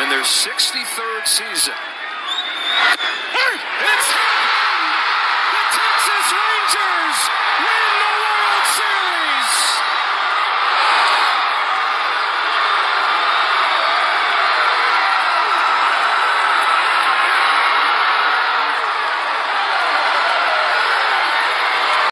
in their 63rd season.